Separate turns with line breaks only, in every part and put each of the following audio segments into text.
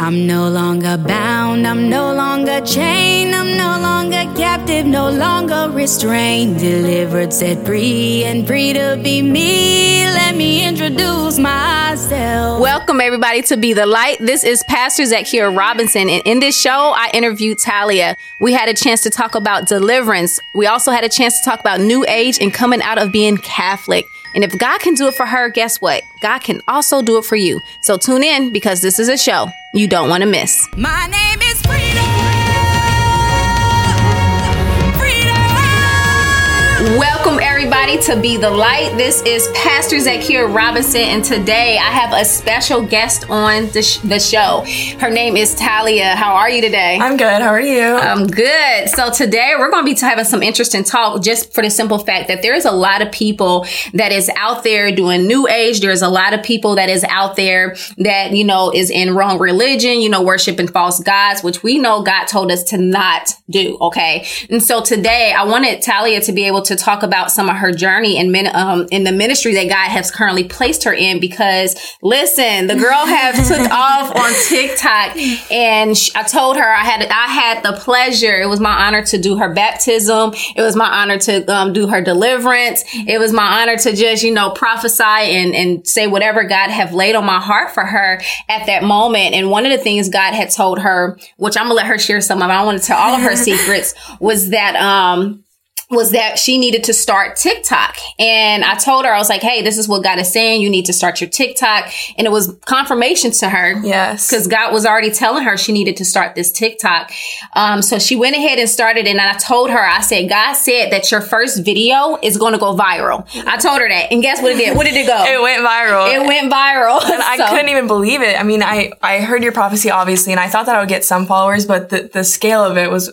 I'm no longer bound, I'm no longer chained, I'm no longer captive, no longer restrained. Delivered, set free, and free to be me. Let me introduce myself.
Welcome, everybody, to Be the Light. This is Pastor Zakiya Robinson, and in this show, I interviewed Talia. We had a chance to talk about deliverance. We also had a chance to talk about New Age and coming out of being Catholic. And if God can do it for her, guess what? God can also do it for you. So tune in because this is a show you don't want to miss.
My name is Freedom. Freedom.
Welcome, everybody, to Be the Light. This is Pastor Zakiya Robinson, and today I have a special guest on the, sh- the show. Her name is Talia. How are you today?
I'm good. How are you?
I'm good. So today we're going to be having some interesting talk just for the simple fact that there is a lot of people that is out there doing new age. There's a lot of people that is out there that, you know, is in wrong religion, you know, worshiping false gods, which we know God told us to not do. Okay. And so today I wanted Talia to be able to talk about some of her journey in min- um, in the ministry that God has currently placed her in because listen, the girl have took off on TikTok and sh- I told her I had I had the pleasure. It was my honor to do her baptism. It was my honor to um, do her deliverance. It was my honor to just you know prophesy and and say whatever God have laid on my heart for her at that moment. And one of the things God had told her, which I'm gonna let her share some of. I want to tell all of her secrets. Was that um was that she needed to start TikTok. And I told her, I was like, Hey, this is what God is saying. You need to start your TikTok. And it was confirmation to her.
Yes.
Cause God was already telling her she needed to start this TikTok. Um, so she went ahead and started and I told her, I said, God said that your first video is going to go viral. I told her that. And guess what it did? What did it go?
it went viral.
It went viral.
and I couldn't even believe it. I mean, I, I heard your prophecy, obviously, and I thought that I would get some followers, but the, the scale of it was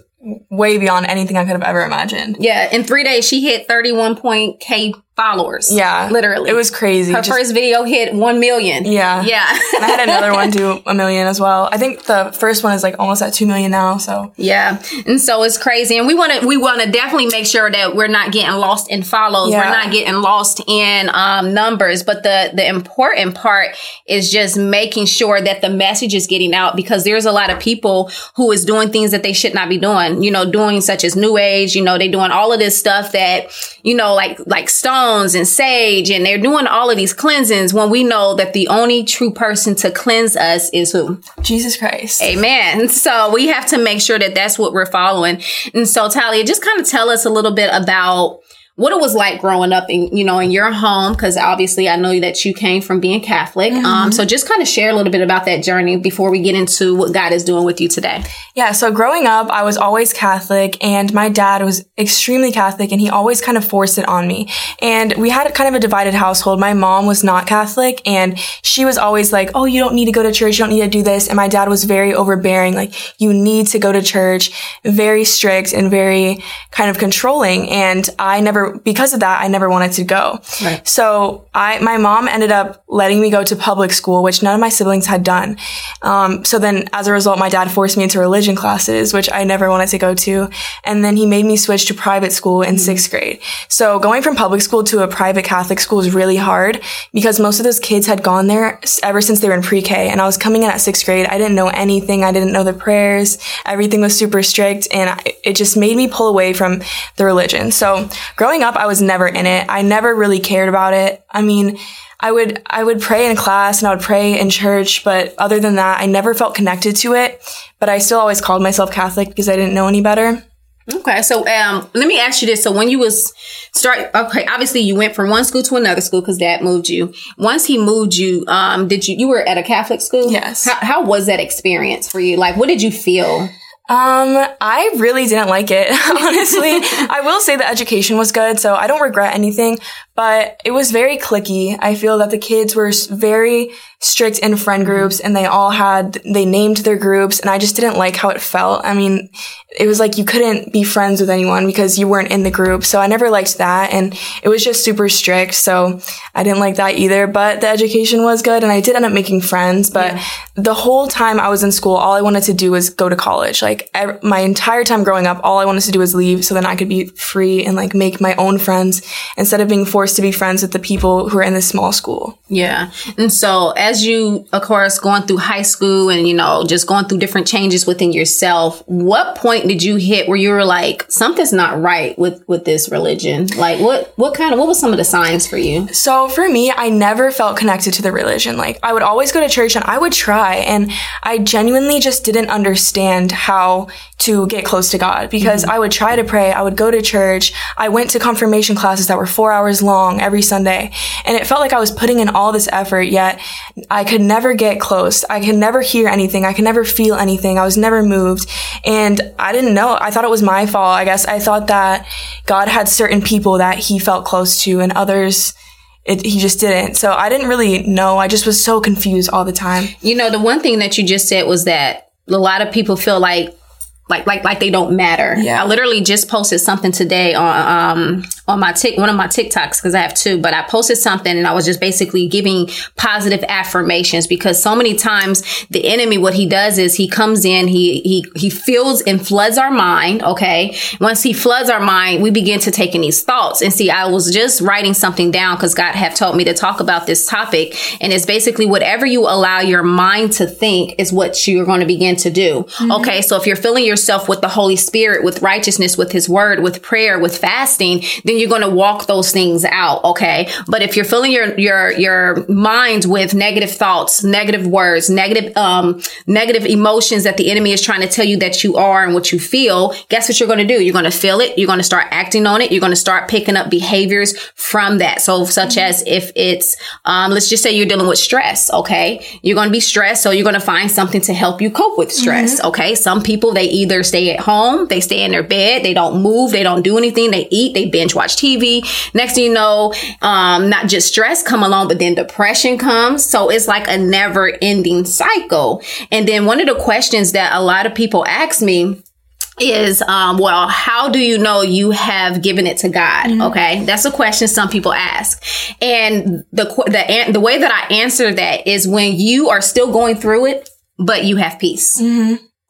way beyond anything I could have ever imagined.
Yeah. In three days, she hit 31 point K followers.
Yeah.
Literally.
It was crazy.
Her
Just-
first video hit 1 million.
Yeah.
Yeah.
and I had another one do a million as well. I think the first one is like almost at two million now. So
Yeah. And so it's crazy. And we want to, we want to definitely make sure that we're not getting lost in follows.
Yeah.
We're not getting lost in, um, numbers. But the, the important part is just making sure that the message is getting out because there's a lot of people who is doing things that they should not be doing, you know, doing such as new age, you know, they doing all of this stuff that, you know, like, like stones and sage and they're doing all of these cleansings when we know that the only true person to cleanse us is who?
Jesus Christ.
Amen. So we have to make sure that that's what we're following. And so Talia, just kind of tell us a little bit about what it was like growing up in, you know, in your home. Cause obviously I know that you came from being Catholic. Um, so just kind of share a little bit about that journey before we get into what God is doing with you today.
Yeah, so growing up, I was always Catholic and my dad was extremely Catholic and he always kind of forced it on me. And we had kind of a divided household. My mom was not Catholic and she was always like, Oh, you don't need to go to church. You don't need to do this. And my dad was very overbearing. Like, you need to go to church, very strict and very kind of controlling. And I never, because of that, I never wanted to go.
Right.
So I, my mom ended up letting me go to public school, which none of my siblings had done. Um, so then as a result, my dad forced me into religion classes, which I never wanted to go to. And then he made me switch to private school in sixth grade. So going from public school to a private Catholic school is really hard because most of those kids had gone there ever since they were in pre-K. And I was coming in at sixth grade. I didn't know anything. I didn't know the prayers. Everything was super strict. And I, it just made me pull away from the religion. So growing up, I was never in it. I never really cared about it. I mean, I would I would pray in class and I would pray in church, but other than that, I never felt connected to it. But I still always called myself Catholic because I didn't know any better.
Okay. So, um, let me ask you this. So when you was start, okay, obviously you went from one school to another school because dad moved you. Once he moved you, um, did you, you were at a Catholic school?
Yes.
How, how was that experience for you? Like, what did you feel?
Um, I really didn't like it, honestly. I will say the education was good, so I don't regret anything, but it was very clicky. I feel that the kids were very strict in friend groups and they all had, they named their groups and I just didn't like how it felt. I mean, it was like you couldn't be friends with anyone because you weren't in the group. So I never liked that. And it was just super strict. So I didn't like that either, but the education was good and I did end up making friends. But the whole time I was in school, all I wanted to do was go to college. Like Like ev- my entire time growing up, all I wanted to do was leave so then I could be free and like make my own friends instead of being forced to be friends with the people who are in this small school.
Yeah. And so as you, of course, going through high school and, you know, just going through different changes within yourself, what point did you hit where you were like, something's not right with, with this religion? Like what, what kind of, what was some of the signs for you?
So for me, I never felt connected to the religion. Like I would always go to church and I would try and I genuinely just didn't understand how to get close to God because mm-hmm. I would try to pray. I would go to church. I went to confirmation classes that were four hours long every Sunday and it felt like I was putting in all this effort, yet I could never get close. I could never hear anything. I could never feel anything. I was never moved and I didn't know. I thought it was my fault. I guess I thought that God had certain people that he felt close to and others it, he just didn't. So I didn't really know. I just was so confused all the time.
You know, the one thing that you just said was that a lot of people feel like like like like they don't matter.
Yeah.
I literally just posted something today on um on my tick one of my TikToks because I have two, but I posted something and I was just basically giving positive affirmations because so many times the enemy what he does is he comes in, he he he fills and floods our mind, okay? Once he floods our mind, we begin to take in these thoughts. And see, I was just writing something down because God have told me to talk about this topic and it's basically whatever you allow your mind to think is what you're going to begin to do. Okay? So if you're filling yourself with the Holy Spirit, with righteousness, with his word, with prayer, with fasting, then you're going to walk those things out. Okay. But if you're filling your, your, your mind with negative thoughts, negative words, negative, um, negative emotions that the enemy is trying to tell you that you are and what you feel, guess what you're going to do? You're going to feel it. You're going to start acting on it. You're going to start picking up behaviors from that. So such as if it's, um, let's just say you're dealing with stress. Okay. You're going to be stressed. So you're going to find something to help you cope with stress. Okay. Some people, they either stay at home, they stay in their bed, they don't move, they don't do anything, they eat, they binge watch TV. Next thing you know, um, not just stress come along, but then depression comes. So it's like a never ending cycle. And then one of the questions that a lot of people ask me is um well how do you know you have given it to god okay that's a question some people ask and the the the way that i answer that is when you are still going through it but you have peace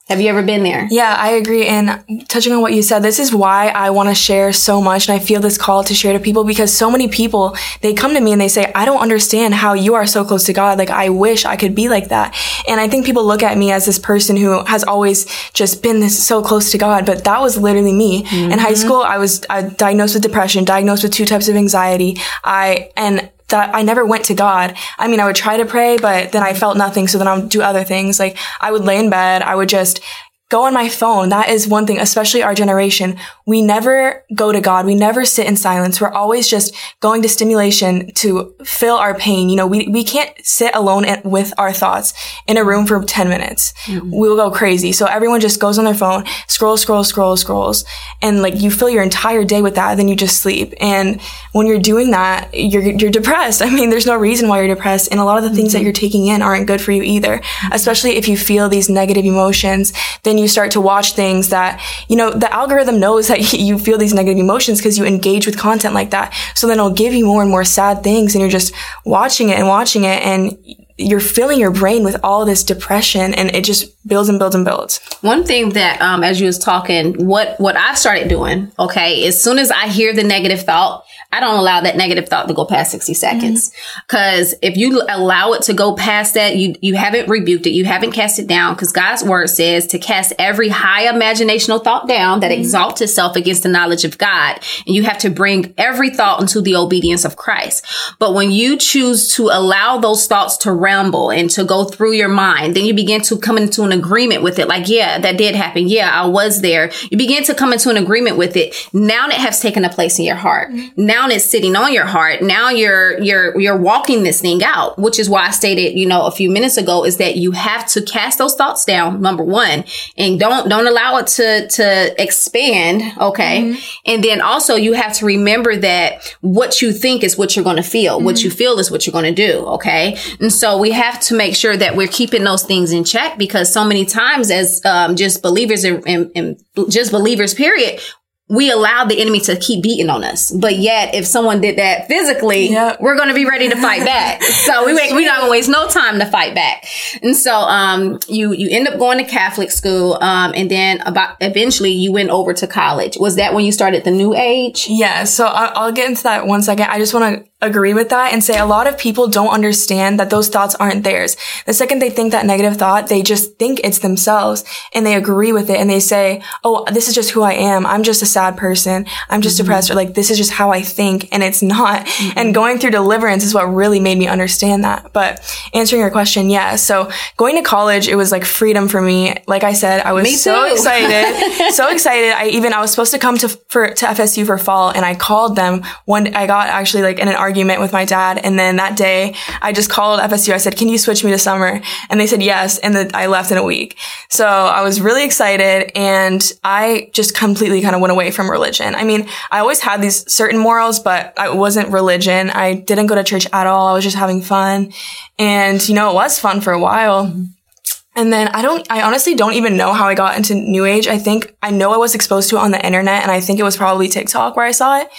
have you ever been there
Yeah, I agree. And touching on what you said, this is why I want to share so much. And I feel this call to share to people because so many people, they come to me and they say, I don't understand how you are so close to God. Like, I wish I could be like that. And I think people look at me as this person who has always just been this so close to God. But that was literally me. In high school, I was uh, diagnosed with depression, diagnosed with two types of anxiety. I, and that I never went to God. I mean, I would try to pray, but then I felt nothing. So then I would do other things. Like I would lay in bed. I would just go on my phone. That is one thing, especially our generation. We never go to God. We never sit in silence. We're always just going to stimulation to fill our pain. You know, we, we can't sit alone with our thoughts in a room for 10 minutes. We'll go crazy. So everyone just goes on their phone, scroll, scroll, scroll, scrolls. And like you fill your entire day with that. Then you just sleep. And when you're doing that, you're, you're depressed. I mean, there's no reason why you're depressed. And a lot of the things that you're taking in aren't good for you either, especially if you feel these negative emotions. Then you start to watch things that, you know, the algorithm knows that you feel these negative emotions because you engage with content like that. So then it'll give you more and more sad things and you're just watching it and watching it and you're filling your brain with all this depression and it just builds and builds and builds.
One thing that, um, as you was talking, what what I've started doing, okay, as soon as I hear the negative thought, I don't allow that negative thought to go past sixty seconds. Mm-hmm. Because if you allow it to go past that, you you haven't rebuked it, you haven't cast it down. Because God's word says to cast every high imaginational thought down that mm-hmm. exalts itself against the knowledge of God, and you have to bring every thought into the obedience of Christ. But when you choose to allow those thoughts to ramble and to go through your mind, then you begin to come into an agreement with it. Like, yeah, that did happen. Yeah, I was there. You begin to come into an agreement with it. Now it has taken a place in your heart. Mm-hmm. Now it's sitting on your heart. Now you're, you're, you're walking this thing out, which is why I stated, you know, a few minutes ago is that you have to cast those thoughts down. Number one, and don't, don't allow it to, to expand. Okay. And then also you have to remember that what you think is what you're going to feel. What you feel is what you're going to do. Okay. And so we have to make sure that we're keeping those things in check because so many times as um, just believers and, and, and just believers, period, we allow the enemy to keep beating on us. But yet, if someone did that physically,
Yep.
we're going to be ready to fight back. so we ain't- we not going to waste no time to fight back. And so, um, you, you end up going to Catholic school. Um, and then about eventually you went over to college. Was that when you started the new age?
Yeah, so I- I'll get into that one second. I just want to agree with that and say a lot of people don't understand that those thoughts aren't theirs. The second they think that negative thought, they just think it's themselves and they agree with it and they say, oh, this is just who I am. I'm just a sad person. I'm just mm-hmm. depressed or like, this is just how I think and it's not. Mm-hmm. And going through deliverance is what really made me understand that. But answering your question, yeah. So going to college, it was like freedom for me. Like I said, I was so excited, so excited. I even I was supposed to come to for to FSU for fall, and I called them one. I got actually like in an argument with my dad, and then that day I just called FSU. I said, "Can you switch me to summer?" And they said yes, and then I left in a week. So I was really excited, and I just completely kind of went away from religion. I mean, I always had these certain morals, but it wasn't religion. I didn't go to church at all. I was just having fun, and you know, it was fun for a while. And then I don't, I honestly don't even know how I got into New Age. I think I know I was exposed to it on the internet and I think it was probably TikTok where I saw it,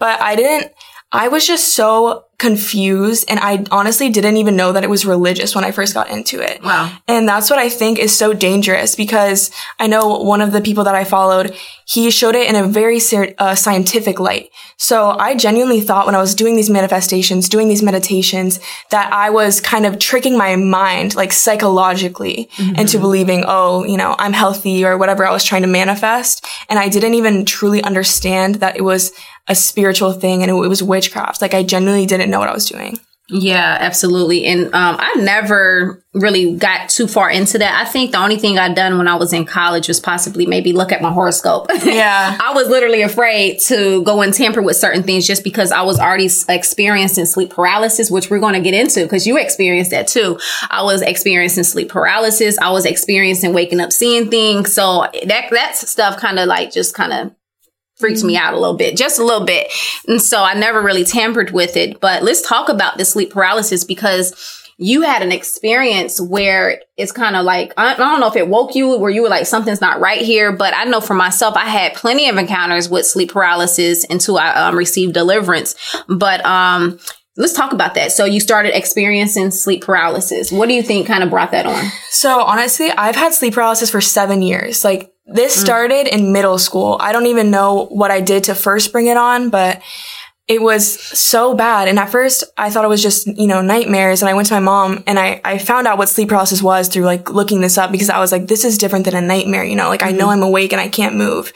but I didn't, I was just so confused and I honestly didn't even know that it was religious when I first got into it.
Wow.
And that's what I think is so dangerous because I know one of the people that I followed, he showed it in a very uh, scientific light. So I genuinely thought when I was doing these manifestations, doing these meditations, that I was kind of tricking my mind, like psychologically, into believing, oh, you know, I'm healthy or whatever I was trying to manifest. And I didn't even truly understand that it was a spiritual thing and it was witchcraft. Like I genuinely didn't know what I was doing.
Yeah, absolutely. And um, I never really got too far into that. I think the only thing I'd done when I was in college was possibly maybe look at my horoscope.
Yeah.
I was literally afraid to go and tamper with certain things just because I was already experiencing sleep paralysis, which we're going to get into because you experienced that too. I was experiencing sleep paralysis. I was experiencing waking up seeing things. So that that stuff kind of like just kind of freaks me out a little bit, just a little bit. And so I never really tampered with it. But let's talk about the sleep paralysis because you had an experience where it's kind of like, I I don't know if it woke you where you were like, something's not right here. But I know for myself, I had plenty of encounters with sleep paralysis until I um, received deliverance. But, um, Let's talk about that. So you started experiencing sleep paralysis. What do you think kind of brought that on?
So honestly, I've had sleep paralysis for seven years. Like this mm. started in middle school. I don't even know what I did to first bring it on, but it was so bad. And at first I thought it was just, you know, nightmares. And I went to my mom and I, I found out what sleep paralysis was through like looking this up because I was like, this is different than a nightmare. You know, like I know mm-hmm. I'm awake and I can't move.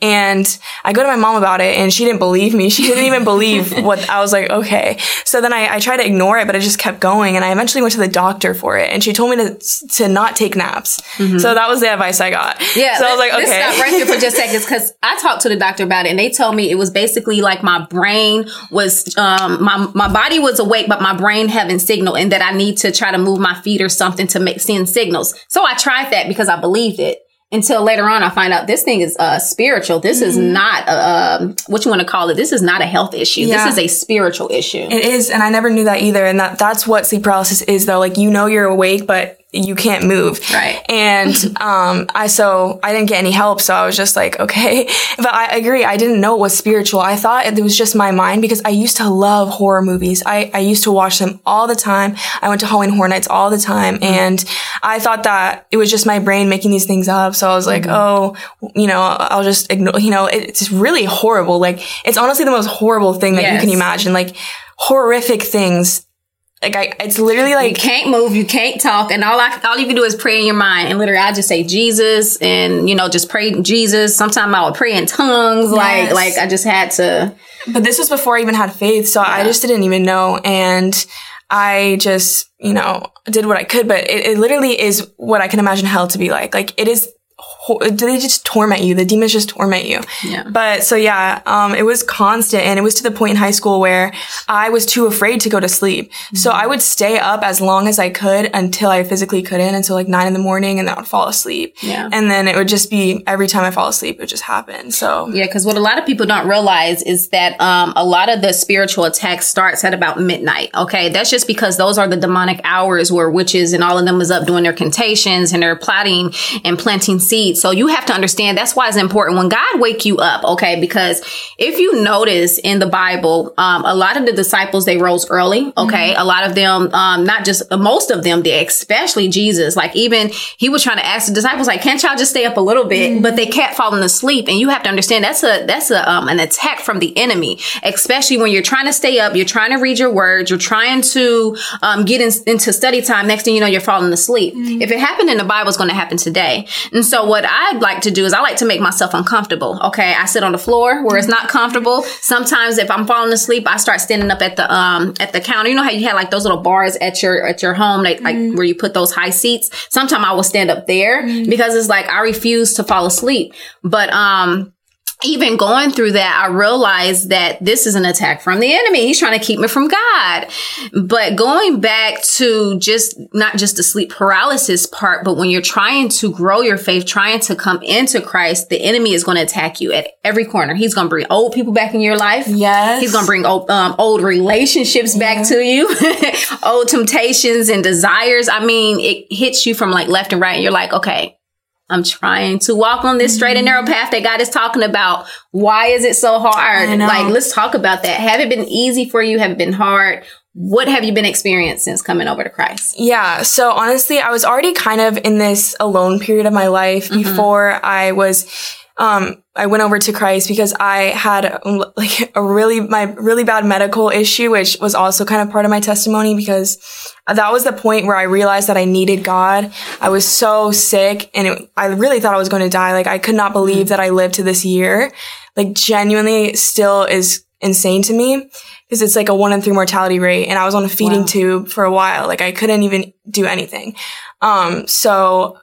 And I go to my mom about it and she didn't believe me. She didn't even believe what I was like, okay. So then I, I tried to ignore it, but it just kept going. And I eventually went to the doctor for it and she told me to, to not take naps. Mm-hmm. So that was the advice I got.
Yeah.
So I was like, okay.
Let's stop right here for just seconds because I talked to the doctor about it and they told me it was basically like my brain was, um, my, my body was awake, but my brain having signal and that I need to try to move my feet or something to make send signals. So I tried that because I believed it. Until later on, I find out this thing is uh, spiritual. This is
Mm-hmm.
not a, um, what you want to call it. This is not a health issue.
Yeah.
This is a spiritual issue.
It is, and I never knew that either. And that that's what sleep paralysis is, though. Like you know you're awake, but you can't move.
Right.
And um, I so I didn't get any help, so I was just like, okay. But I agree, I didn't know it was spiritual. I thought it was just my mind because I used to love horror movies. I I used to watch them all the time. I went to Halloween Horror Nights all the time, and I thought that it was just my brain making these things up. So I was like, oh, you know, I'll just ignore. You know, it's really horrible. Like it's honestly the most horrible thing that you can imagine. Like horrific things. Like I, it's literally like you
can't move, you can't talk, and all I all you can do is pray in your mind. And literally, I just say Jesus, and you know, just pray Jesus. Sometimes I would pray in tongues, like
Yes.
like I just had to.
But this was before I even had faith, so I just didn't even know. And I just, you know, did what I could, but it, it literally is what I can imagine hell to be like. Like it is, they just torment you. The demons just torment you.
Yeah.
But so yeah, um, it was constant and it was to the point in high school where I was too afraid to go to sleep. So I would stay up as long as I could until I physically couldn't until like nine in the morning and then I would fall asleep.
Yeah.
And then it would just be every time I fall asleep, it would just happen. So
Yeah, because what a lot of people don't realize is that um, a lot of the spiritual attack starts at about midnight. Okay, that's just because those are the demonic hours where witches and all of them is up doing their cantations and they're plotting and planting seeds So you have to understand that's why it's important when God wake you up, okay? Because if you notice in the Bible, um, a lot of the disciples, they rose early, okay? Mm-hmm. A lot of them, um, not just, most of them did, especially Jesus. Like even he was trying to ask the disciples, like, can't y'all just stay up a little bit? Mm-hmm. But they kept falling asleep. And you have to understand that's a, that's a, um, an attack from the enemy, especially when you're trying to stay up, you're trying to read your words, you're trying to, um, get in, into study time. Next thing you know, you're falling asleep. Mm-hmm. If it happened in the Bible, it's going to happen today. And so what I'd like to do is I like to make myself uncomfortable. Okay. I sit on the floor where it's not comfortable. Sometimes if I'm falling asleep, I start standing up at the, um, at the counter. You know how you had like those little bars at your, at your home, like, like mm-hmm. where you put those high seats. Sometimes I will stand up there mm-hmm. because it's like I refuse to fall asleep. But, um, even going through that, I realized that this is an attack from the enemy. He's trying to keep me from God. But going back to just not just the sleep paralysis part, but when you're trying to grow your faith, trying to come into Christ, the enemy is going to attack you at every corner. He's going to bring old people back in your life.
Yes.
He's going to bring old, um, old relationships yeah. back to you, old temptations and desires. I mean, it hits you from like left and right. And you're like, okay, I'm trying to walk on this straight and narrow mm-hmm. path that God is talking about. Why is it so hard? Like, let's talk about that. Have it been easy for you? Have it been hard? What have you been experiencing since coming over to Christ?
Yeah. So honestly, I was already kind of in this alone period of my life mm-hmm. before I was um, I went over to Christ because I had like a really, my really bad medical issue, which was also kind of part of my testimony because that was the point where I realized that I needed God. I was so sick and it, I really thought I was going to die. Like I could not believe mm-hmm. that I lived to this year. Like genuinely still is insane to me because it's like a one in three mortality rate. And I was on a feeding wow. tube for a while. Like I couldn't even do anything. Um, so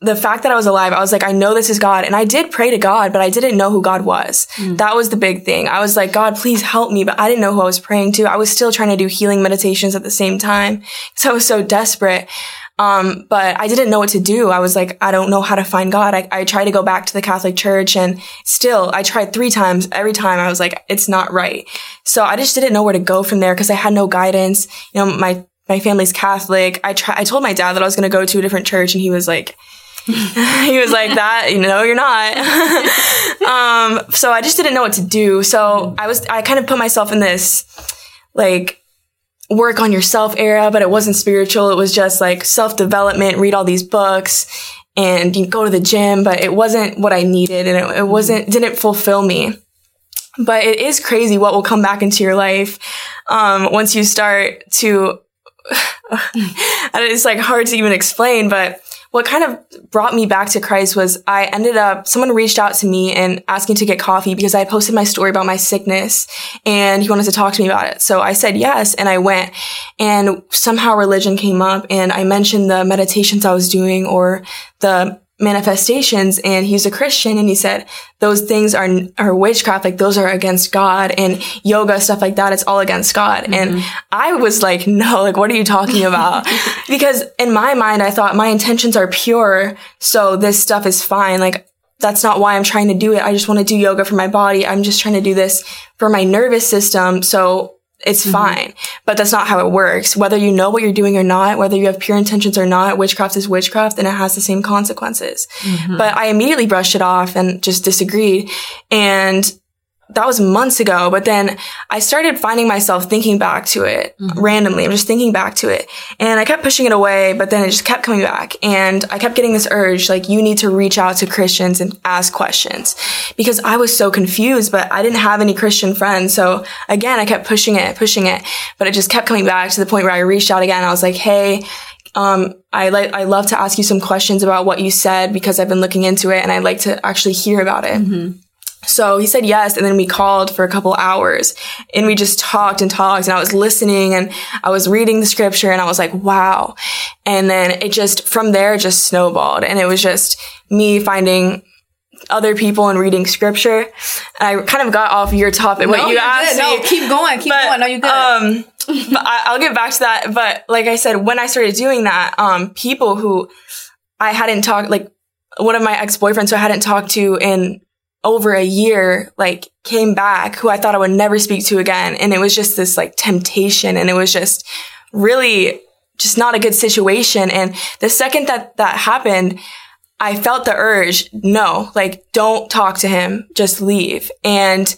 the fact that I was alive, I was like, I know this is God. And I did pray to God, but I didn't know who God was. Mm. That was the big thing. I was like, God, please help me. But I didn't know who I was praying to. I was still trying to do healing meditations at the same time. So I was so desperate. Um, but I didn't know what to do. I was like, I don't know how to find God. I, I tried to go back to the Catholic Church and still I tried three times. Every time I was like, it's not right. So I just didn't know where to go from there because I had no guidance. You know, my, my family's Catholic. I try, I told my dad that I was going to go to a different church and he was like, he was like that you know you're not. Um, so i just didn't know what to do. So i was i kind of put myself in this like work on yourself era but it wasn't spiritual. It was just like self-development read all these books and you go to the gym but it wasn't what i needed and it, it wasn't didn't fulfill me. But it is crazy what will come back into your life um, once you start to it's like hard to even explain but what kind of brought me back to Christ was I ended up, someone reached out to me and asking to get coffee because I posted my story about my sickness and he wanted to talk to me about it. So I said yes and I went and somehow religion came up and I mentioned the meditations I was doing or the manifestations and he's a Christian and he said those things are are witchcraft like those are against God and yoga stuff like that it's all against God. Mm-hmm. and I was like no like what are you talking about? Because in my mind I thought my intentions are pure so this stuff is fine like that's not why I'm trying to do it. I just want to do yoga for my body. I'm just trying to do this for my nervous system so it's mm-hmm. fine. But that's not how it works. Whether you know what you're doing or not, whether you have pure intentions or not, witchcraft is witchcraft and it has the same consequences. Mm-hmm. But I immediately brushed it off and just disagreed. And that was months ago, but then I started finding myself thinking back to it mm-hmm. randomly. I'm just thinking back to it and I kept pushing it away, but then it just kept coming back and I kept getting this urge, like you need to reach out to Christians and ask questions because I was so confused, but I didn't have any Christian friends. So again, I kept pushing it, pushing it, but it just kept coming back to the point where I reached out again. I was like, Hey, um, I like, I love to ask you some questions about what you said because I've been looking into it and I'd like to actually hear about it. Mm-hmm. So he said yes. And then we called for a couple hours and we just talked and talked and I was listening and I was reading the scripture and I was like, wow. And then it just, from there, just snowballed. And it was just me finding other people and reading scripture. And I kind of got off your topic, what you asked
good. No, keep going, keep but, going. No, you good.
Um, but I, will get back to that. But like I said, when I started doing that, um, people who I hadn't talked, like one of my ex-boyfriends who I hadn't talked to in over a year, like came back who I thought I would never speak to again. And it was just this like temptation and it was just really just not a good situation. And the second that that happened, I felt the urge, no, like don't talk to him, just leave. And,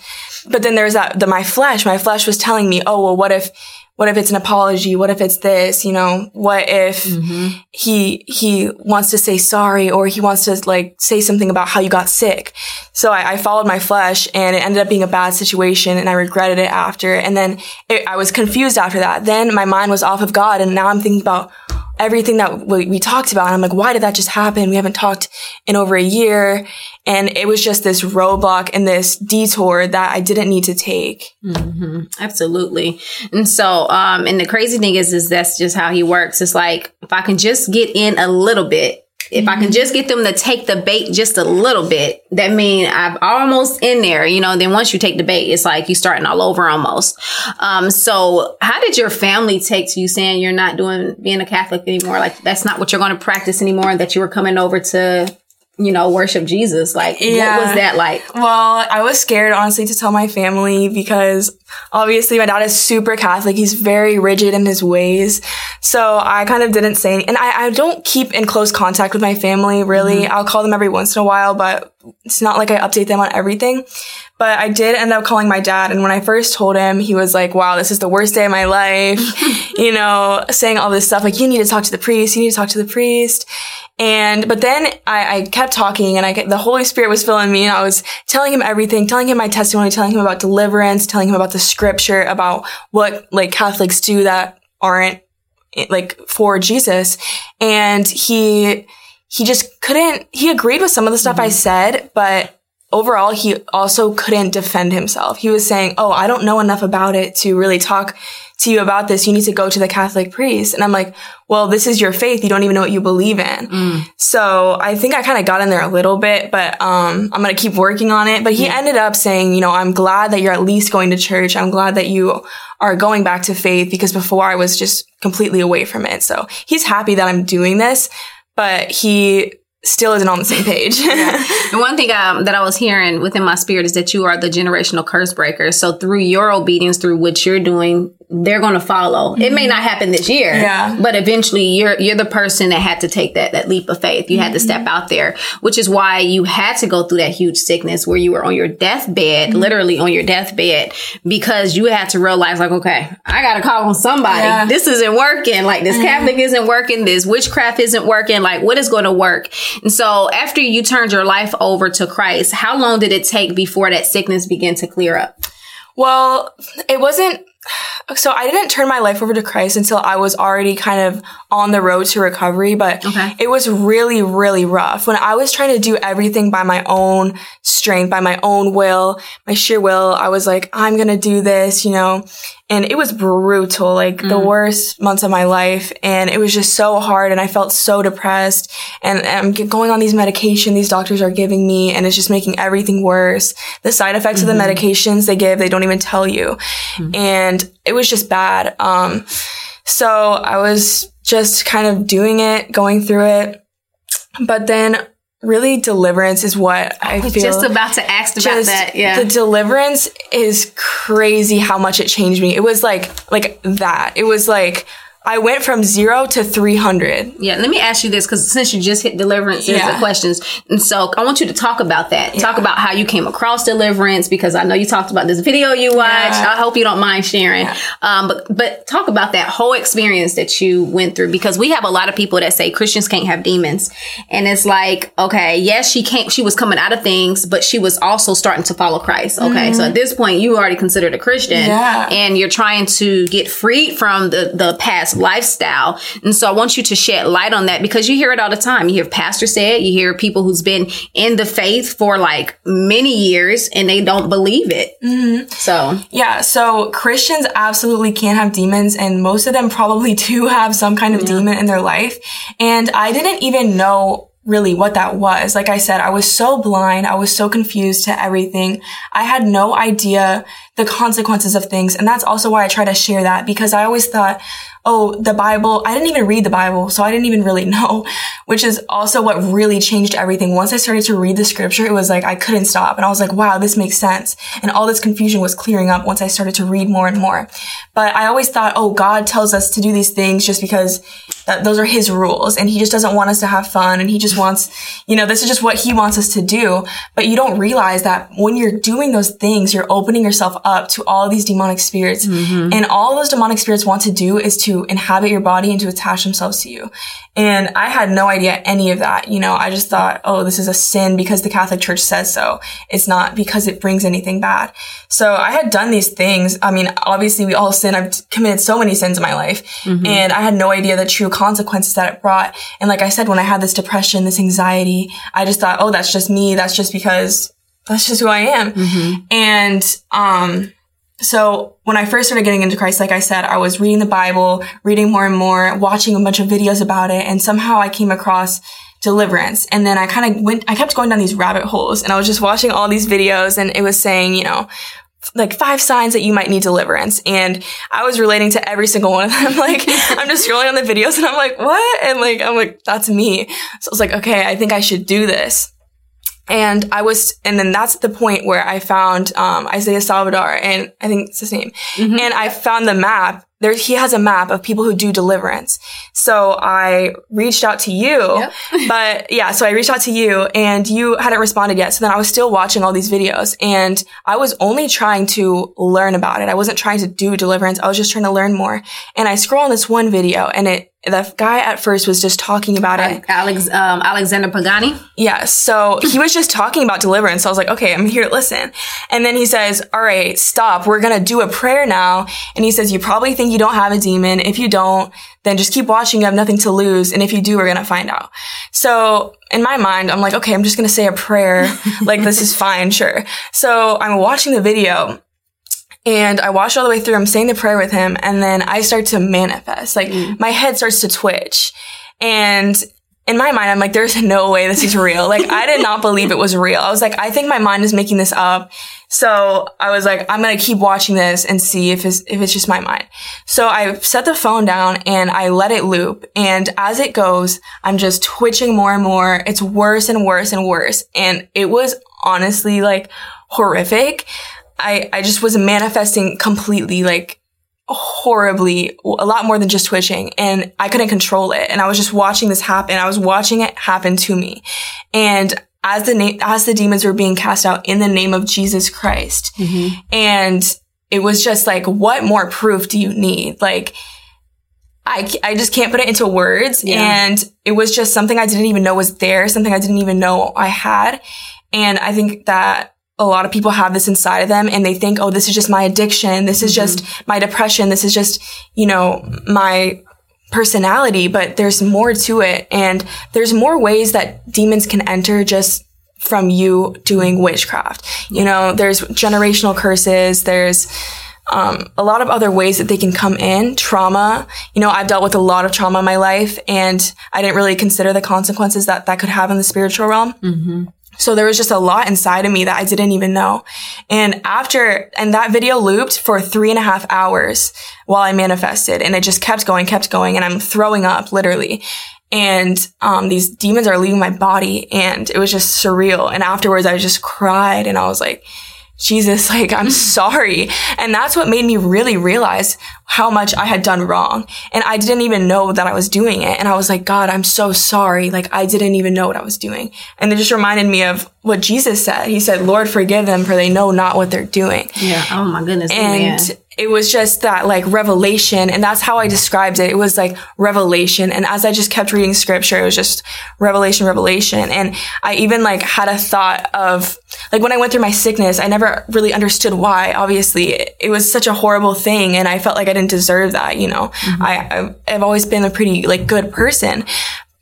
but then there's that, the, my flesh, my flesh was telling me, oh, well, what if, what if it's an apology? What if it's this? You know, what if mm-hmm. he, he wants to say sorry or he wants to like say something about how you got sick? So I, I followed my flesh and it ended up being a bad situation and I regretted it after. And then it, I was confused after that. Then my mind was off of God and now I'm thinking about, everything that we, we talked about. And I'm like, why did that just happen? We haven't talked in over a year. And it was just this roadblock and this detour that I didn't need to take.
Mm-hmm. Absolutely. And so, um, and the crazy thing is, is that's just how he works. It's like, if I can just get in a little bit, if. I can mm-hmm. just get them to take the bait just a little bit, that mean I'm almost in there, you know, then once you take the bait, it's like you starting all over almost. Um, so how did your family take to you saying you're not doing being a Catholic anymore? Like that's not what you're going to practice anymore, that you were coming over to you know, worship Jesus. Like, yeah. what was that like?
Well, I was scared, honestly, to tell my family because obviously my dad is super Catholic. He's very rigid in his ways. So I kind of didn't say, and I, I don't keep in close contact with my family, really. Mm-hmm. I'll call them every once in a while, but it's not like I update them on everything. But I did end up calling my dad. And when I first told him, he was like, wow, this is the worst day of my life. you know, saying all this stuff like, you need to talk to the priest. You need to talk to the priest. And, but then I, I kept talking and I the Holy Spirit was filling me and I was telling him everything, telling him my testimony, telling him about deliverance, telling him about the scripture, about what like Catholics do that aren't like for Jesus. And he, he just couldn't, he agreed with some of the stuff mm-hmm. I said, but overall, he also couldn't defend himself. He was saying, Oh, I don't know enough about it to really talk to you about this. You need to go to the Catholic priest. And I'm like, well, this is your faith. You don't even know what you believe in. Mm. So I think I kind of got in there a little bit, but, um, I'm going to keep working on it. But he yeah. ended up saying, you know, I'm glad that you're at least going to church. I'm glad that you are going back to faith because before I was just completely away from it. So he's happy that I'm doing this, but he still isn't on the same page.
yeah. And one thing um, that I was hearing within my spirit is that you are the generational curse breaker. So through your obedience, through what you're doing, they're going to follow. Mm-hmm. It may not happen this year,
yeah.
but eventually you're you're the person that had to take that that leap of faith. You mm-hmm. had to step mm-hmm. out there, which is why you had to go through that huge sickness where you were on your deathbed, mm-hmm. literally on your deathbed, because you had to realize like, okay, I got to call on somebody. Yeah. This isn't working. Like this mm-hmm. Catholic isn't working. This witchcraft isn't working. Like what is going to work? And so after you turned your life over to Christ, how long did it take before that sickness began to clear up?
Well, it wasn't so I didn't turn my life over to Christ until I was already kind of on the road to recovery, but okay. it was really, really rough. When I was trying to do everything by my own strength, by my own will, my sheer will, I was like, I'm going to do this, you know, and it was brutal, like mm. the worst months of my life. And it was just so hard. And I felt so depressed and I'm going on these medication these doctors are giving me and it's just making everything worse. The side effects mm-hmm. of the mm-hmm. medications they give, they don't even tell you. Mm. And it was just bad. Um, so I was just kind of doing it, going through it. But then really deliverance is what I, I was feel.
Just about to ask about that. Yeah.
The deliverance is crazy how much it changed me. It was like like that. It was like I went from zero to 300.
Yeah, let me ask you this because since you just hit deliverance, there's yeah. the questions. And so I want you to talk about that. Yeah. Talk about how you came across deliverance because I know you talked about this video you watched. Yeah. I hope you don't mind sharing. Um, but, but talk about that whole experience that you went through because we have a lot of people that say Christians can't have demons. And it's like, okay, yes, she can't, she was coming out of things, but she was also starting to follow Christ. Okay. Mm-hmm. So at this point, you already considered a Christian and you're trying to get freed from the, the past lifestyle. And so I want you to shed light on that because you hear it all the time. You hear pastors say it. You hear people who's been in the faith for like many years and they don't believe it. Mm-hmm. So
yeah. So Christians absolutely can have demons and most of them probably do have some kind of demon in their life. And I didn't even know really what that was. Like I said, I was so blind. I was so confused to everything. I had no idea the consequences of things. And that's also why I try to share that because I always thought, oh, the Bible, I didn't even read the Bible, so I didn't even really know, which is also what really changed everything. Once I started to read the scripture, it was like I couldn't stop. And I was like, wow, this makes sense. And all this confusion was clearing up once I started to read more and more. But I always thought, oh, God tells us to do these things just because that those are his rules and he just doesn't want us to have fun and he just wants, you know, this is just what he wants us to do. But you don't realize that when you're doing those things, you're opening yourself up to all these demonic spirits. Mm-hmm. And all those demonic spirits want to do is to inhabit your body and to attach themselves to you. And I had no idea any of that. You know, I just thought, oh, this is a sin because the Catholic Church says so. It's not because it brings anything bad. So I had done these things. I mean, obviously we all sin. I've committed so many sins in my life mm-hmm. and I had no idea the true consequences that it brought. And like I said, when I had this depression, this anxiety, I just thought, oh, that's just me. That's just because that's just who I am. Mm-hmm. And, um, so when I first started getting into Christ, like I said, I was reading the Bible, reading more and more, watching a bunch of videos about it. And somehow I came across deliverance. And then I kind of went, I kept going down these rabbit holes and I was just watching all these videos and it was saying, you know, like five signs that you might need deliverance. And I was relating to every single one of them. like, I'm just scrolling on the videos and I'm like, what? And like, I'm like, that's me. So I was like, okay, I think I should do this. And I was, and then that's the point where I found, um, Isaiah Saldivar and I think it's his name. Mm-hmm. And I found the map there he has a map of people who do deliverance. So I reached out to you, yep. but yeah, so I reached out to you and you hadn't responded yet. So then I was still watching all these videos and I was only trying to learn about it. I wasn't trying to do deliverance. I was just trying to learn more. And I scroll on this one video and it the guy at first was just talking about it.
Alex, um, Alexander Pagani.
Yes. Yeah, so he was just talking about deliverance. So I was like, okay, I'm here to listen. And then he says, all right, stop. We're going to do a prayer now. And he says, you probably think you don't have a demon. If you don't, then just keep watching. You have nothing to lose. And if you do, we're going to find out. So in my mind, I'm like, okay, I'm just going to say a prayer. like this is fine. Sure. So I'm watching the video and I watched all the way through. I'm saying the prayer with him. And then I start to manifest. Like mm. my head starts to twitch. And in my mind, I'm like, there's no way this is real. Like I did not believe it was real. I was like, I think my mind is making this up. So I was like, I'm going to keep watching this and see if it's, if it's just my mind. So I set the phone down and I let it loop. And as it goes, I'm just twitching more and more. It's worse and worse and worse. And it was honestly like horrific. I, I just was manifesting completely like horribly, a lot more than just twitching and I couldn't control it. And I was just watching this happen. I was watching it happen to me. And as the name, as the demons were being cast out in the name of Jesus Christ. Mm-hmm. And it was just like, what more proof do you need? Like, I, I just can't put it into words. Yeah. And it was just something I didn't even know was there, something I didn't even know I had. And I think that a lot of people have this inside of them and they think, oh, this is just my addiction. This is mm-hmm. just my depression. This is just, you know, my personality, but there's more to it. And there's more ways that demons can enter just from you doing witchcraft. You know, there's generational curses. There's, um, a lot of other ways that they can come in. Trauma. You know, I've dealt with a lot of trauma in my life and I didn't really consider the consequences that that could have in the spiritual realm. Mm-hmm. So there was just a lot inside of me that I didn't even know. And after, and that video looped for three and a half hours while I manifested and it just kept going, kept going and I'm throwing up literally. And, um, these demons are leaving my body and it was just surreal. And afterwards I just cried and I was like, Jesus, like, I'm mm. sorry. And that's what made me really realize how much I had done wrong. And I didn't even know that I was doing it. And I was like, God, I'm so sorry. Like, I didn't even know what I was doing. And it just reminded me of what Jesus said. He said, Lord, forgive them for they know not what they're doing.
Yeah. Oh my goodness.
And man it was just that like revelation and that's how I described it. It was like revelation. And as I just kept reading scripture, it was just revelation, revelation. And I even like had a thought of like when I went through my sickness, I never really understood why. Obviously it, was such a horrible thing and I felt like I didn't deserve that, you know. Mm-hmm. I, I've always been a pretty like good person.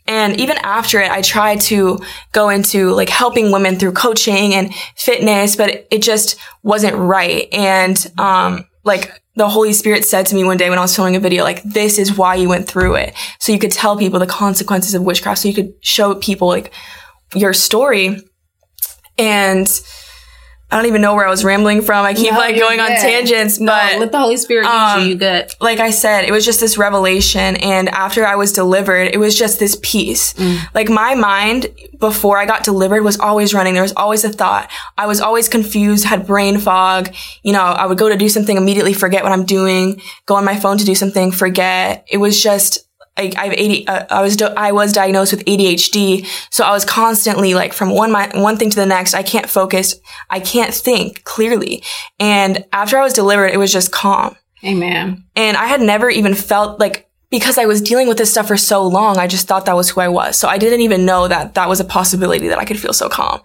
And even after it, I tried to go into like helping women through coaching and fitness, but it just wasn't right. And, um, like the Holy Spirit said to me one day when I was filming a video, like, this is why you went through it. So you could tell people the consequences of witchcraft. So you could show people like your story. And I don't even know where I was rambling from. I keep no, like going good. on tangents, no, but
let the Holy Spirit um, you. You good.
Like I said, it was just this revelation. And after I was delivered, it was just this peace. Mm. Like my mind before I got delivered was always running. There was always a thought. I was always confused, had brain fog. You know, I would go to do something, immediately forget what I'm doing, go on my phone to do something, forget. It was just like I have AD, uh, I was I was diagnosed with ADHD, so I was constantly like from one my, one thing to the next. I can't focus, I can't think clearly. And after I was delivered, it was just calm.
Amen.
And I had never even felt like because I was dealing with this stuff for so long, I just thought that was who I was. So I didn't even know that that was a possibility that I could feel so calm.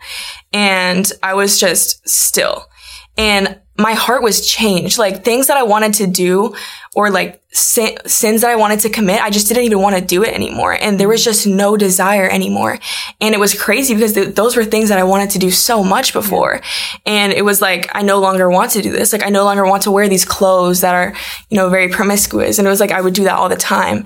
And I was just still. And my heart was changed. Like things that I wanted to do or like sin- sins that I wanted to commit, I just didn't even want to do it anymore. And there was just no desire anymore. And it was crazy because th- those were things that I wanted to do so much before. And it was like, I no longer want to do this. Like I no longer want to wear these clothes that are, you know, very promiscuous. And it was like, I would do that all the time.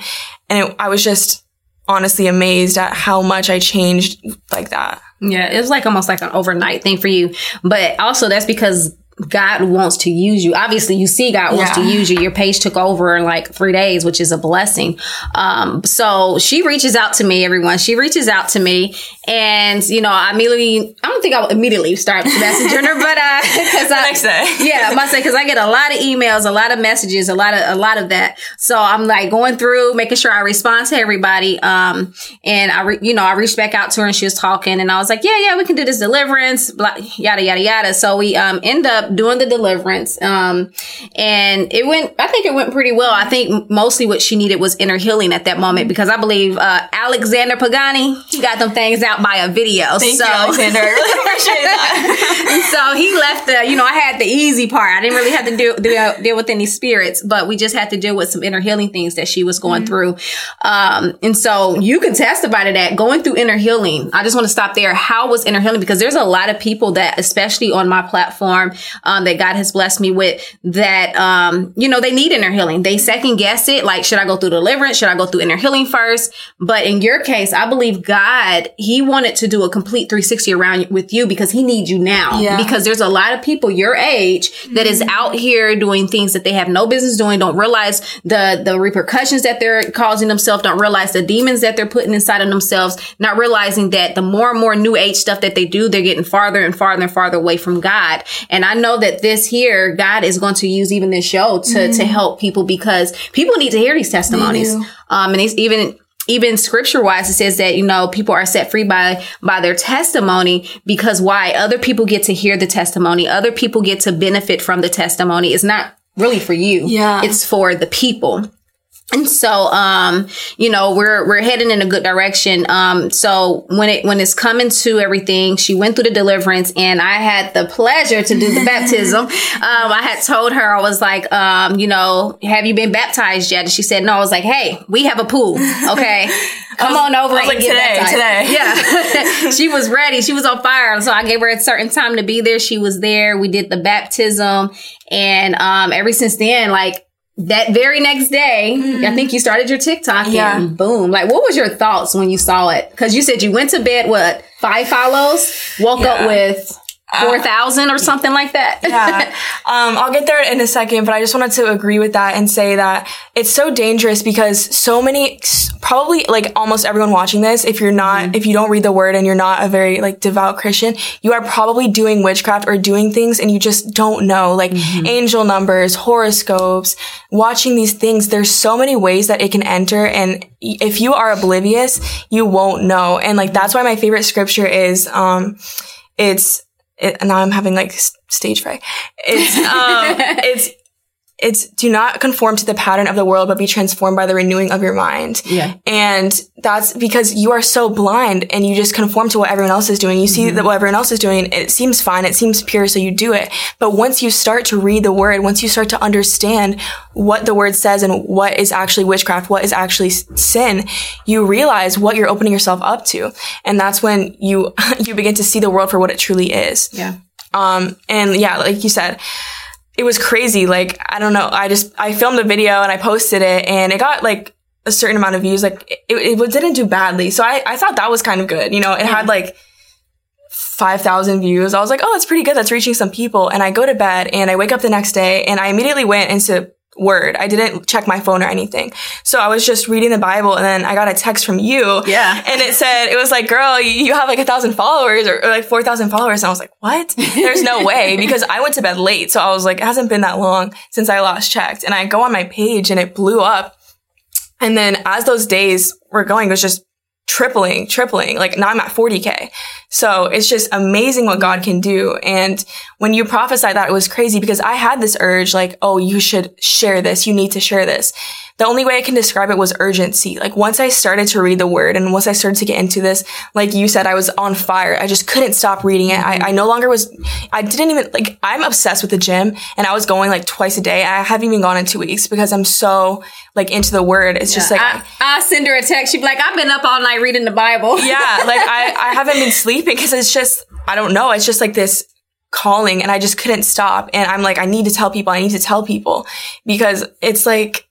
And it, I was just honestly amazed at how much I changed like that.
Yeah, it was like almost like an overnight thing for you. But also that's because God wants to use you. Obviously, you see God wants
Yeah.
to use you. Your page took over in like three days, which is a blessing. Um, so she reaches out to me, everyone. She reaches out to me, and you know, I immediately, I don't think I'll immediately start messaging her, but uh, because I
next day.
yeah, I must say because I get a lot of emails, a lot of messages, a lot of a lot of that. So I'm like going through, making sure I respond to everybody. Um, and I, re- you know, I reached back out to her and she was talking, and I was like, yeah, yeah, we can do this deliverance, blah, yada yada yada. So we um end up doing the deliverance. Um, and it went, I think it went pretty well. I think mostly what she needed was inner healing at that moment because I believe uh Alexander Pagani he got them things out by a video.
Thank
so
you, Alexander. Really appreciate that.
so he left the, you know, I had the easy part. I didn't really have to deal, deal, deal with any spirits, but we just had to deal with some inner healing things that she was going through. Um, and so you can testify to that going through inner healing. I just want to stop there. How was inner healing? Because there's a lot of people that, especially on my platform, um, that God has blessed me with that, um, you know, they need inner healing. They second guess it. Like, should I go through deliverance? Should I go through inner healing first? But in your case, I believe God, he wanted to do a complete 360 around with you because he needs you now.
Yeah.
Because there's a lot of people your age that is out here doing things that they have no business doing, don't realize the, the repercussions that they're causing themselves, don't realize the demons that they're putting inside of themselves, not realizing that the more and more new age stuff that they do, they're getting farther and farther and farther away from God. And I know that this here, God is going to use even this show to, to help people because people need to hear these testimonies. Um, and it's even, even scripture wise, it says that, you know, people are set free by, by their testimony because why? Other people get to hear the testimony. Other people get to benefit from the testimony. It's not really for you.
Yeah.
It's for the people. And so, um, you know, we're, we're heading in a good direction. Um, so when it, when it's coming to everything, she went through the deliverance and I had the pleasure to do the baptism. Um, I had told her, I was like, um, you know, have you been baptized yet? And she said, no. I was like, Hey, we have a pool. Okay. Come on over and
like,
get
today,
baptized.
today.
Yeah. she was ready. She was on fire. So I gave her a certain time to be there. She was there. We did the baptism. And, um, ever since then, like, that very next day, I mm-hmm. think you started your TikTok
Yeah.
and boom. Like, what was your thoughts when you saw it? Cause you said you went to bed, what, five follows, woke up
Yeah.
With 4,000 or something like that.
yeah. Um, I'll get there in a second, but I just wanted to agree with that and say that it's so dangerous because so many, probably like almost everyone watching this, if you're not, if you don't read the word and you're not a very like devout Christian, you are probably doing witchcraft or doing things and you just don't know, like angel numbers, horoscopes, watching these things. There's so many ways that it can enter. And if you are oblivious, you won't know. And like, that's why my favorite scripture is, um, it's, it, now I'm having like stage fright. It's um, it's it's do not conform to the pattern of the world, but be transformed by the renewing of your mind.
Yeah.
And that's because you are so blind and you just conform to what everyone else is doing. You see that what everyone else is doing, it seems fine, it seems pure, so you do it. But once you start to read the word, once you start to understand what the word says and what is actually witchcraft, what is actually sin, you realize what you're opening yourself up to. And that's when you you begin to see the world for what it truly is.
Yeah.
Um, and yeah, like you said, it was crazy. Like, I don't know. I just, I filmed a video and I posted it and it got like a certain amount of views. Like, it, it didn't do badly. So I, I thought that was kind of good. You know, it had like 5,000 views. I was like, oh, that's pretty good. That's reaching some people. And I go to bed and I wake up the next day and I immediately went into Word. I didn't check my phone or anything. So I was just reading the Bible and then I got a text from you.
Yeah.
And it said, it was like, girl, you- have like a thousand followers or, or like 4,000 followers. And I was like, what? There's no way because I went to bed late. So I was like, it hasn't been that long since I last checked. And I go on my page and it blew up. And then as those days were going, it was just tripling, tripling. Like now I'm at 40K. So it's just amazing what God can do. And when you prophesied that, it was crazy because I had this urge like, oh, you should share this. You need to share this the only way I can describe it was urgency. Like once I started to read the word and once I started to get into this, like you said, I was on fire. I just couldn't stop reading it. I, I no longer was, I didn't even, like, I'm obsessed with the gym and I was going like twice a day. I haven't even gone in two weeks because I'm so like into the word. It's yeah, just like,
I, I, send her a text. She'd be like, I've been up all night reading the Bible.
yeah. Like I, I haven't been sleeping because it's just, I don't know. It's just like this calling and I just couldn't stop. And I'm like, I need to tell people, I need to tell people because it's like,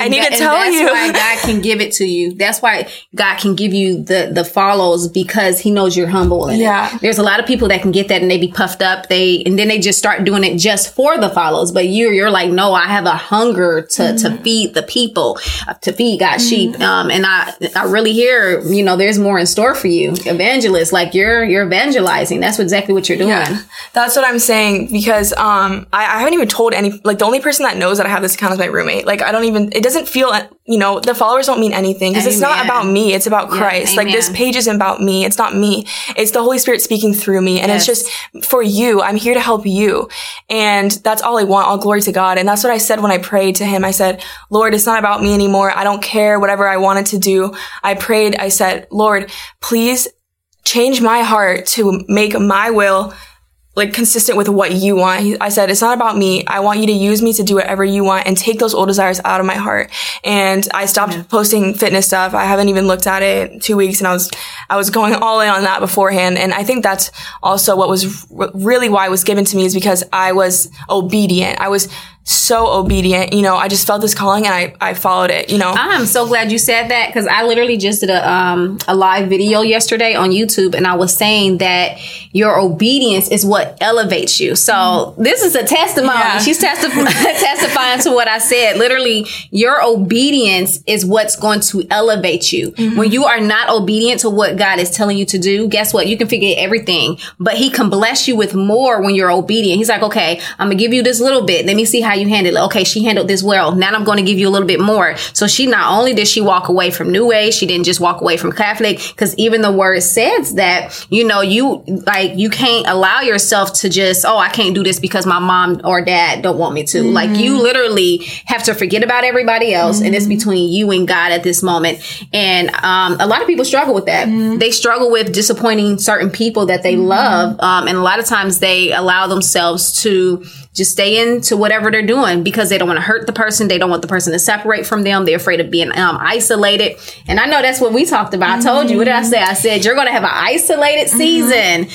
I need to tell you.
That's why God can give it to you. That's why God can give you the the follows because He knows you're humble. yeah. It. There's a lot of people that can get that and they be puffed up. They and then they just start doing it just for the follows. But you you're like, no, I have a hunger to mm-hmm. to feed the people, uh, to feed God's mm-hmm. sheep. Um, and I I really hear you know there's more in store for you, evangelist. Like you're you're evangelizing. That's exactly what you're doing. Yeah,
that's what I'm saying because um I, I haven't even told any like the only person that knows that I have this account is my roommate. Like I don't even it doesn't feel, you know, the followers don't mean anything because it's not about me. It's about Christ. Yeah, like this page isn't about me. It's not me. It's the Holy Spirit speaking through me. And yes. it's just for you. I'm here to help you. And that's all I want. All glory to God. And that's what I said when I prayed to him. I said, Lord, it's not about me anymore. I don't care whatever I wanted to do. I prayed. I said, Lord, please change my heart to make my will like consistent with what you want. I said, it's not about me. I want you to use me to do whatever you want and take those old desires out of my heart. And I stopped yeah. posting fitness stuff. I haven't even looked at it two weeks and I was, I was going all in on that beforehand. And I think that's also what was r- really why it was given to me is because I was obedient. I was so obedient. You know, I just felt this calling and I, I followed it, you know.
I'm so glad you said that because I literally just did a, um, a live video yesterday on YouTube and I was saying that your obedience is what elevates you. So mm-hmm. this is a testimony. Yeah. She's testif- testifying to what I said. Literally, your obedience is what's going to elevate you. Mm-hmm. When you are not obedient to what God is telling you to do, guess what? You can forget everything, but He can bless you with more when you're obedient. He's like, okay, I'm gonna give you this little bit. Let me see how you handle it. Okay, she handled this well. Now I'm going to give you a little bit more. So she not only did she walk away from New Age, she didn't just walk away from Catholic because even the word says that, you know, you like, you can't allow yourself to just, oh, I can't do this because my mom or dad don't want me to. Mm-hmm. Like you literally have to forget about everybody else mm-hmm. and it's mm-hmm. between you and God at this moment. And um, a lot of people struggle with that. Mm-hmm. They struggle with disappointing certain people that they mm-hmm. love. Um, and a lot of times they allow themselves to just stay into whatever they're doing because they don't want to hurt the person. They don't want the person to separate from them. They're afraid of being um, isolated. And I know that's what we talked about. Mm-hmm. I told you, what did I say? I said, you're going to have an isolated mm-hmm. season.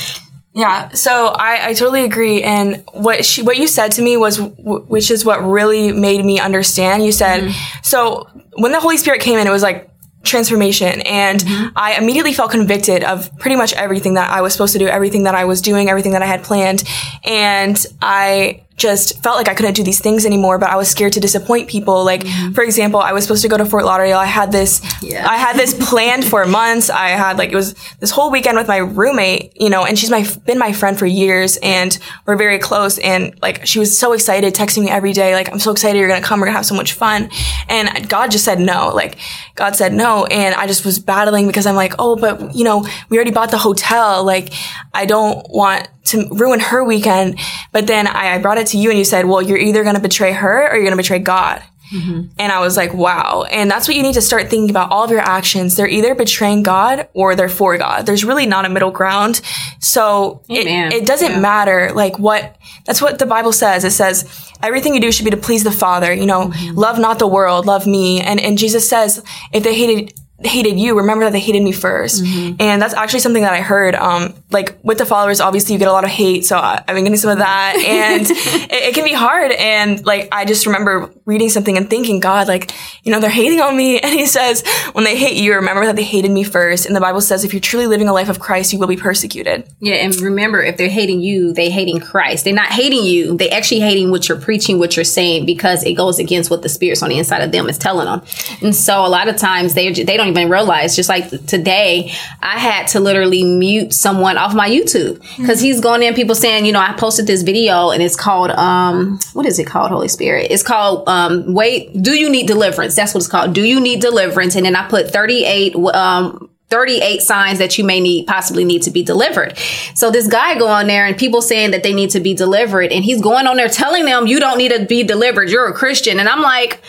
Yeah, so I, I totally agree. And what she, what you said to me was, which is what really made me understand. You said, mm-hmm. so when the Holy Spirit came in, it was like, transformation and mm-hmm. I immediately felt convicted of pretty much everything that I was supposed to do, everything that I was doing, everything that I had planned. And I just felt like I couldn't do these things anymore, but I was scared to disappoint people. Like, mm-hmm. for example, I was supposed to go to Fort Lauderdale. I had this, yeah. I had this planned for months. I had like, it was this whole weekend with my roommate, you know, and she's my, been my friend for years and we're very close. And like, she was so excited texting me every day. Like, I'm so excited you're going to come. We're going to have so much fun. And God just said no. Like, God said no. And I just was battling because I'm like, oh, but you know, we already bought the hotel. Like, I don't want to ruin her weekend. But then I, I brought it to you and you said, well, you're either going to betray her or you're going to betray God. Mm-hmm. And I was like, wow. And that's what you need to start thinking about all of your actions. They're either betraying God or they're for God. There's really not a middle ground. So it, it, doesn't yeah. matter like what, that's what the Bible says. It says everything you do should be to please the Father. You know, mm-hmm. love not the world, love me. And, and Jesus says, if they hated hated you, remember that they hated me 1st mm-hmm. And that's actually something that I heard. Um, like with the followers, obviously you get a lot of hate. So I've been getting some of that and it, it, can be hard. And like, I just remember reading something and thinking, God, like, you know, they're hating on me. And he says, when they hate you, remember that they hated me first. And the Bible says, if you're truly living a life of Christ, you will be persecuted.
Yeah. And remember, if they're hating you, they hating Christ. They're not hating you. They actually hating what you're preaching, what you're saying, because it goes against what the spirits on the inside of them is telling them. And so a lot of times they, they don't even realize. Just like today, I had to literally mute someone off my YouTube because he's going in. People saying, you know, I posted this video and it's called um, what is it called? Holy Spirit. It's called um, wait, do you need deliverance? That's what it's called. Do you need deliverance? And then I put thirty eight um 38 signs that you may need possibly need to be delivered. So this guy go on there and people saying that they need to be delivered and he's going on there telling them you don't need to be delivered. You're a Christian. And I'm like,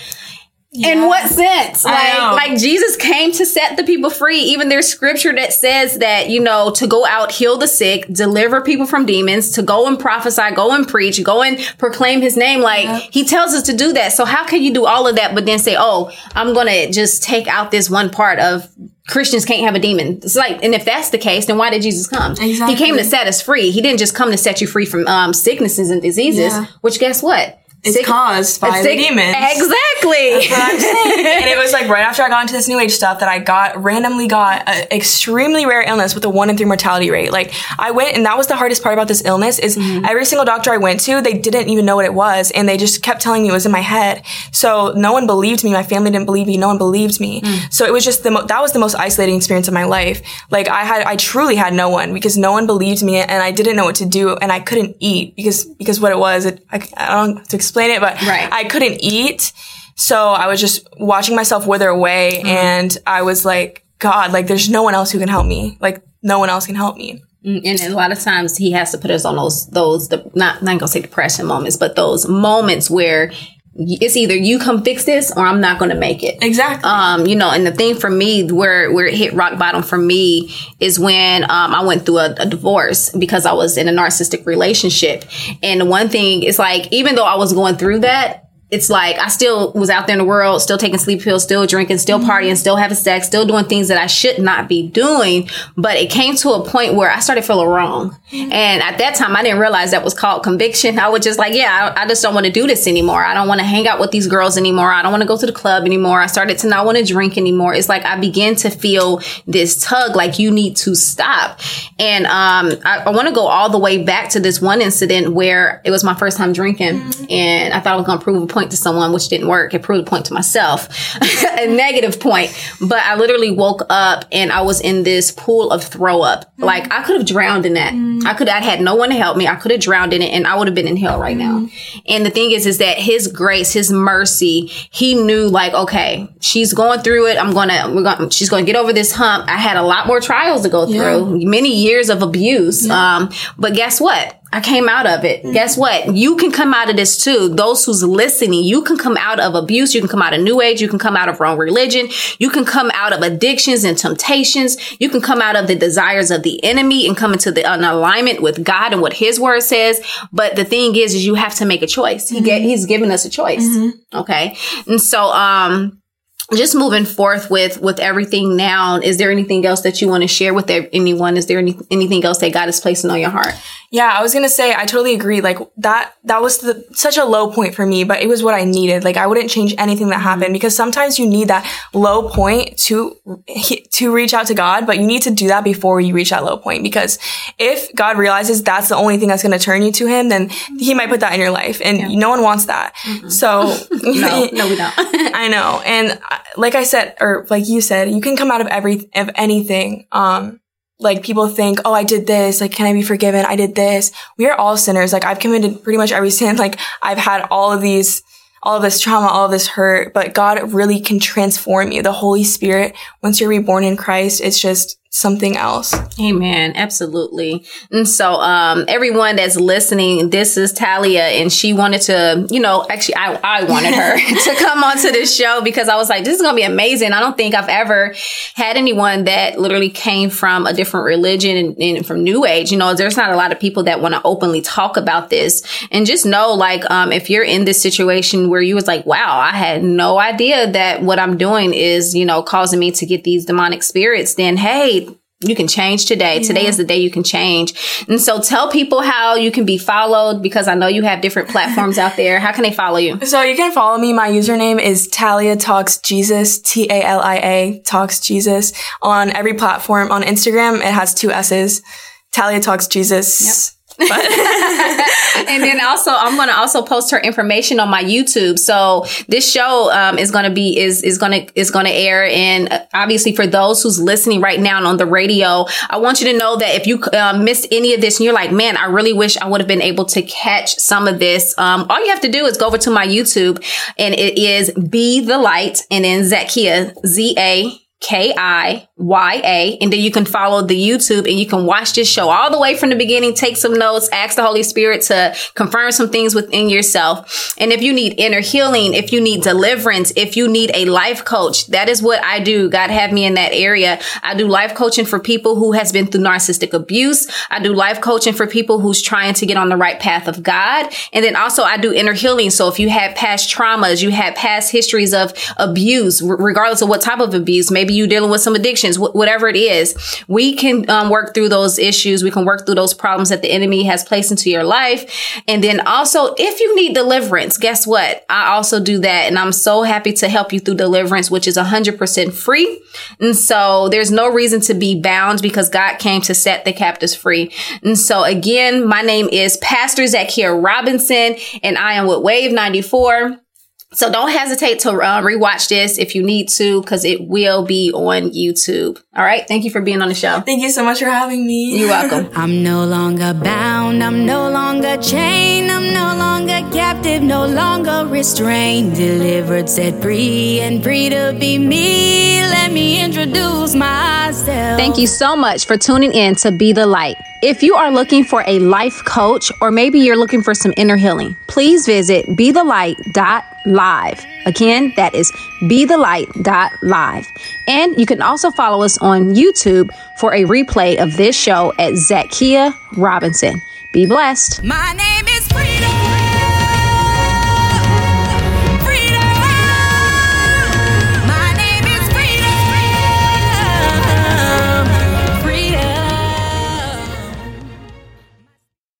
yeah. In what sense? Like, like Jesus came to set the people free. Even there's scripture that says that, you know, to go out, heal the sick, deliver people from demons, to go and prophesy, go and preach, go and proclaim his name. Like, yeah. he tells us to do that. So how can you do all of that, but then say, oh, I'm going to just take out this one part of Christians can't have a demon. It's like, and if that's the case, then why did Jesus come? Exactly. He came to set us free. He didn't just come to set you free from um, sicknesses and diseases. Yeah. Which guess what?
It's sick, caused by sick, the demons.
Exactly.
and it was like right after I got into this new age stuff that I got randomly got an extremely rare illness with a one in three mortality rate. Like I went and that was the hardest part about this illness is mm-hmm. every single doctor I went to, they didn't even know what it was and they just kept telling me it was in my head. So no one believed me. My family didn't believe me. No one believed me. Mm. So it was just the mo- that was the most isolating experience of my life. Like I had I truly had no one because no one believed me and I didn't know what to do and I couldn't eat because because what it was it, I, I don't have to explain explain it, but right. I couldn't eat. So I was just watching myself wither away mm-hmm. and I was like, God, like there's no one else who can help me. Like no one else can help me.
Mm, and a lot of times he has to put us on those, those, the, not, not gonna say depression moments, but those moments where it's either you come fix this or I'm not going to make it.
Exactly.
Um, you know, and the thing for me where where it hit rock bottom for me is when um, I went through a, a, divorce because I was in a narcissistic relationship. And the one thing is like even though I was going through that, it's like I still was out there in the world, still taking sleep pills, still drinking, still mm-hmm. partying, still having sex, still doing things that I should not be doing. But it came to a point where I started feeling wrong. Mm-hmm. And at that time, I didn't realize that was called conviction. I was just like, yeah, I, I just don't want to do this anymore. I don't want to hang out with these girls anymore. I don't want to go to the club anymore. I started to not want to drink anymore. It's like I began to feel this tug, like you need to stop. And um, I, I want to go all the way back to this one incident where it was my first time drinking, mm-hmm. and I thought I was going to prove a point to someone, which didn't work. It proved a point to myself, a negative point. But I literally woke up and I was in this pool of throw up. Mm-hmm. Like I could have drowned in that. Mm-hmm. I could, I had no one to help me. I could have drowned in it and I would have been in hell right now. Mm-hmm. And the thing is, is that his grace, his mercy, he knew like, okay, she's going through it. I'm going to, we're going, she's going to get over this hump. I had a lot more trials to go through, yeah. many years of abuse. Yeah. Um, but guess what? I came out of it. Mm-hmm. Guess what? You can come out of this too. Those who's listening, you can come out of abuse. You can come out of new age. You can come out of wrong religion. You can come out of addictions and temptations. You can come out of the desires of the enemy and come into the an alignment with God and what his word says. But the thing is, is you have to make a choice. He mm-hmm. get, he's given us a choice. Mm-hmm. Okay. And so, um, just moving forth with with everything now is there anything else that you want to share with anyone is there any, anything else that god is placing on your heart
yeah, I was gonna say I totally agree. Like that that was the, such a low point for me, but it was what I needed. Like I wouldn't change anything that happened because sometimes you need that low point to to reach out to God, but you need to do that before you reach that low point because if God realizes that's the only thing that's gonna turn you to Him, then He might put that in your life, and yeah. no one wants that. Mm-hmm. So
no, no, we don't.
I know, and like I said, or like you said, you can come out of every of anything. Um, like people think, oh, I did this. Like, can I be forgiven? I did this. We are all sinners. Like, I've committed pretty much every sin. Like, I've had all of these, all of this trauma, all of this hurt, but God really can transform you. The Holy Spirit, once you're reborn in Christ, it's just something else.
Amen. Absolutely. And so, um, everyone that's listening, this is Talia and she wanted to, you know, actually I, I wanted her to come onto this show because I was like, this is going to be amazing. I don't think I've ever had anyone that literally came from a different religion and, and from new age. You know, there's not a lot of people that want to openly talk about this and just know, like, um, if you're in this situation where you was like, wow, I had no idea that what I'm doing is, you know, causing me to get these demonic spirits, then hey, you can change today. Yeah. Today is the day you can change. And so tell people how you can be followed because I know you have different platforms out there. How can they follow you?
So you can follow me. My username is Talia Talks Jesus, T A L I A Talks Jesus on every platform. On Instagram, it has two S's. Talia Talks Jesus. Yep
and then also, I'm going to also post her information on my YouTube. So this show um, is going to be is is going to is going to air. And uh, obviously, for those who's listening right now and on the radio, I want you to know that if you uh, missed any of this and you're like, man, I really wish I would have been able to catch some of this. Um, all you have to do is go over to my YouTube, and it is Be the Light, and then Zakiya Z A K I Y A. And then you can follow the YouTube and you can watch this show all the way from the beginning, take some notes, ask the Holy Spirit to confirm some things within yourself. And if you need inner healing, if you need deliverance, if you need a life coach, that is what I do. God have me in that area. I do life coaching for people who has been through narcissistic abuse. I do life coaching for people who's trying to get on the right path of God. And then also I do inner healing. So if you have past traumas, you have past histories of abuse, regardless of what type of abuse, maybe you dealing with some addictions, wh- whatever it is, we can um, work through those issues. We can work through those problems that the enemy has placed into your life. And then also, if you need deliverance, guess what? I also do that. And I'm so happy to help you through deliverance, which is 100% free. And so there's no reason to be bound because God came to set the captives free. And so again, my name is Pastor Zakiya Robinson and I am with Wave 94. So don't hesitate to uh, rewatch this if you need to, because it will be on YouTube. All right. Thank you for being on the show.
Thank you so much for having me.
You're welcome.
I'm no longer bound. I'm no longer chained. I'm no longer captive. No longer restrained. Delivered, set free, and free to be me. Let me introduce myself.
Thank you so much for tuning in to Be the Light. If you are looking for a life coach or maybe you're looking for some inner healing, please visit bethelight.live. Again, that is be the light live. And you can also follow us on YouTube for a replay of this show at Zakiya Robinson. Be blessed.
My name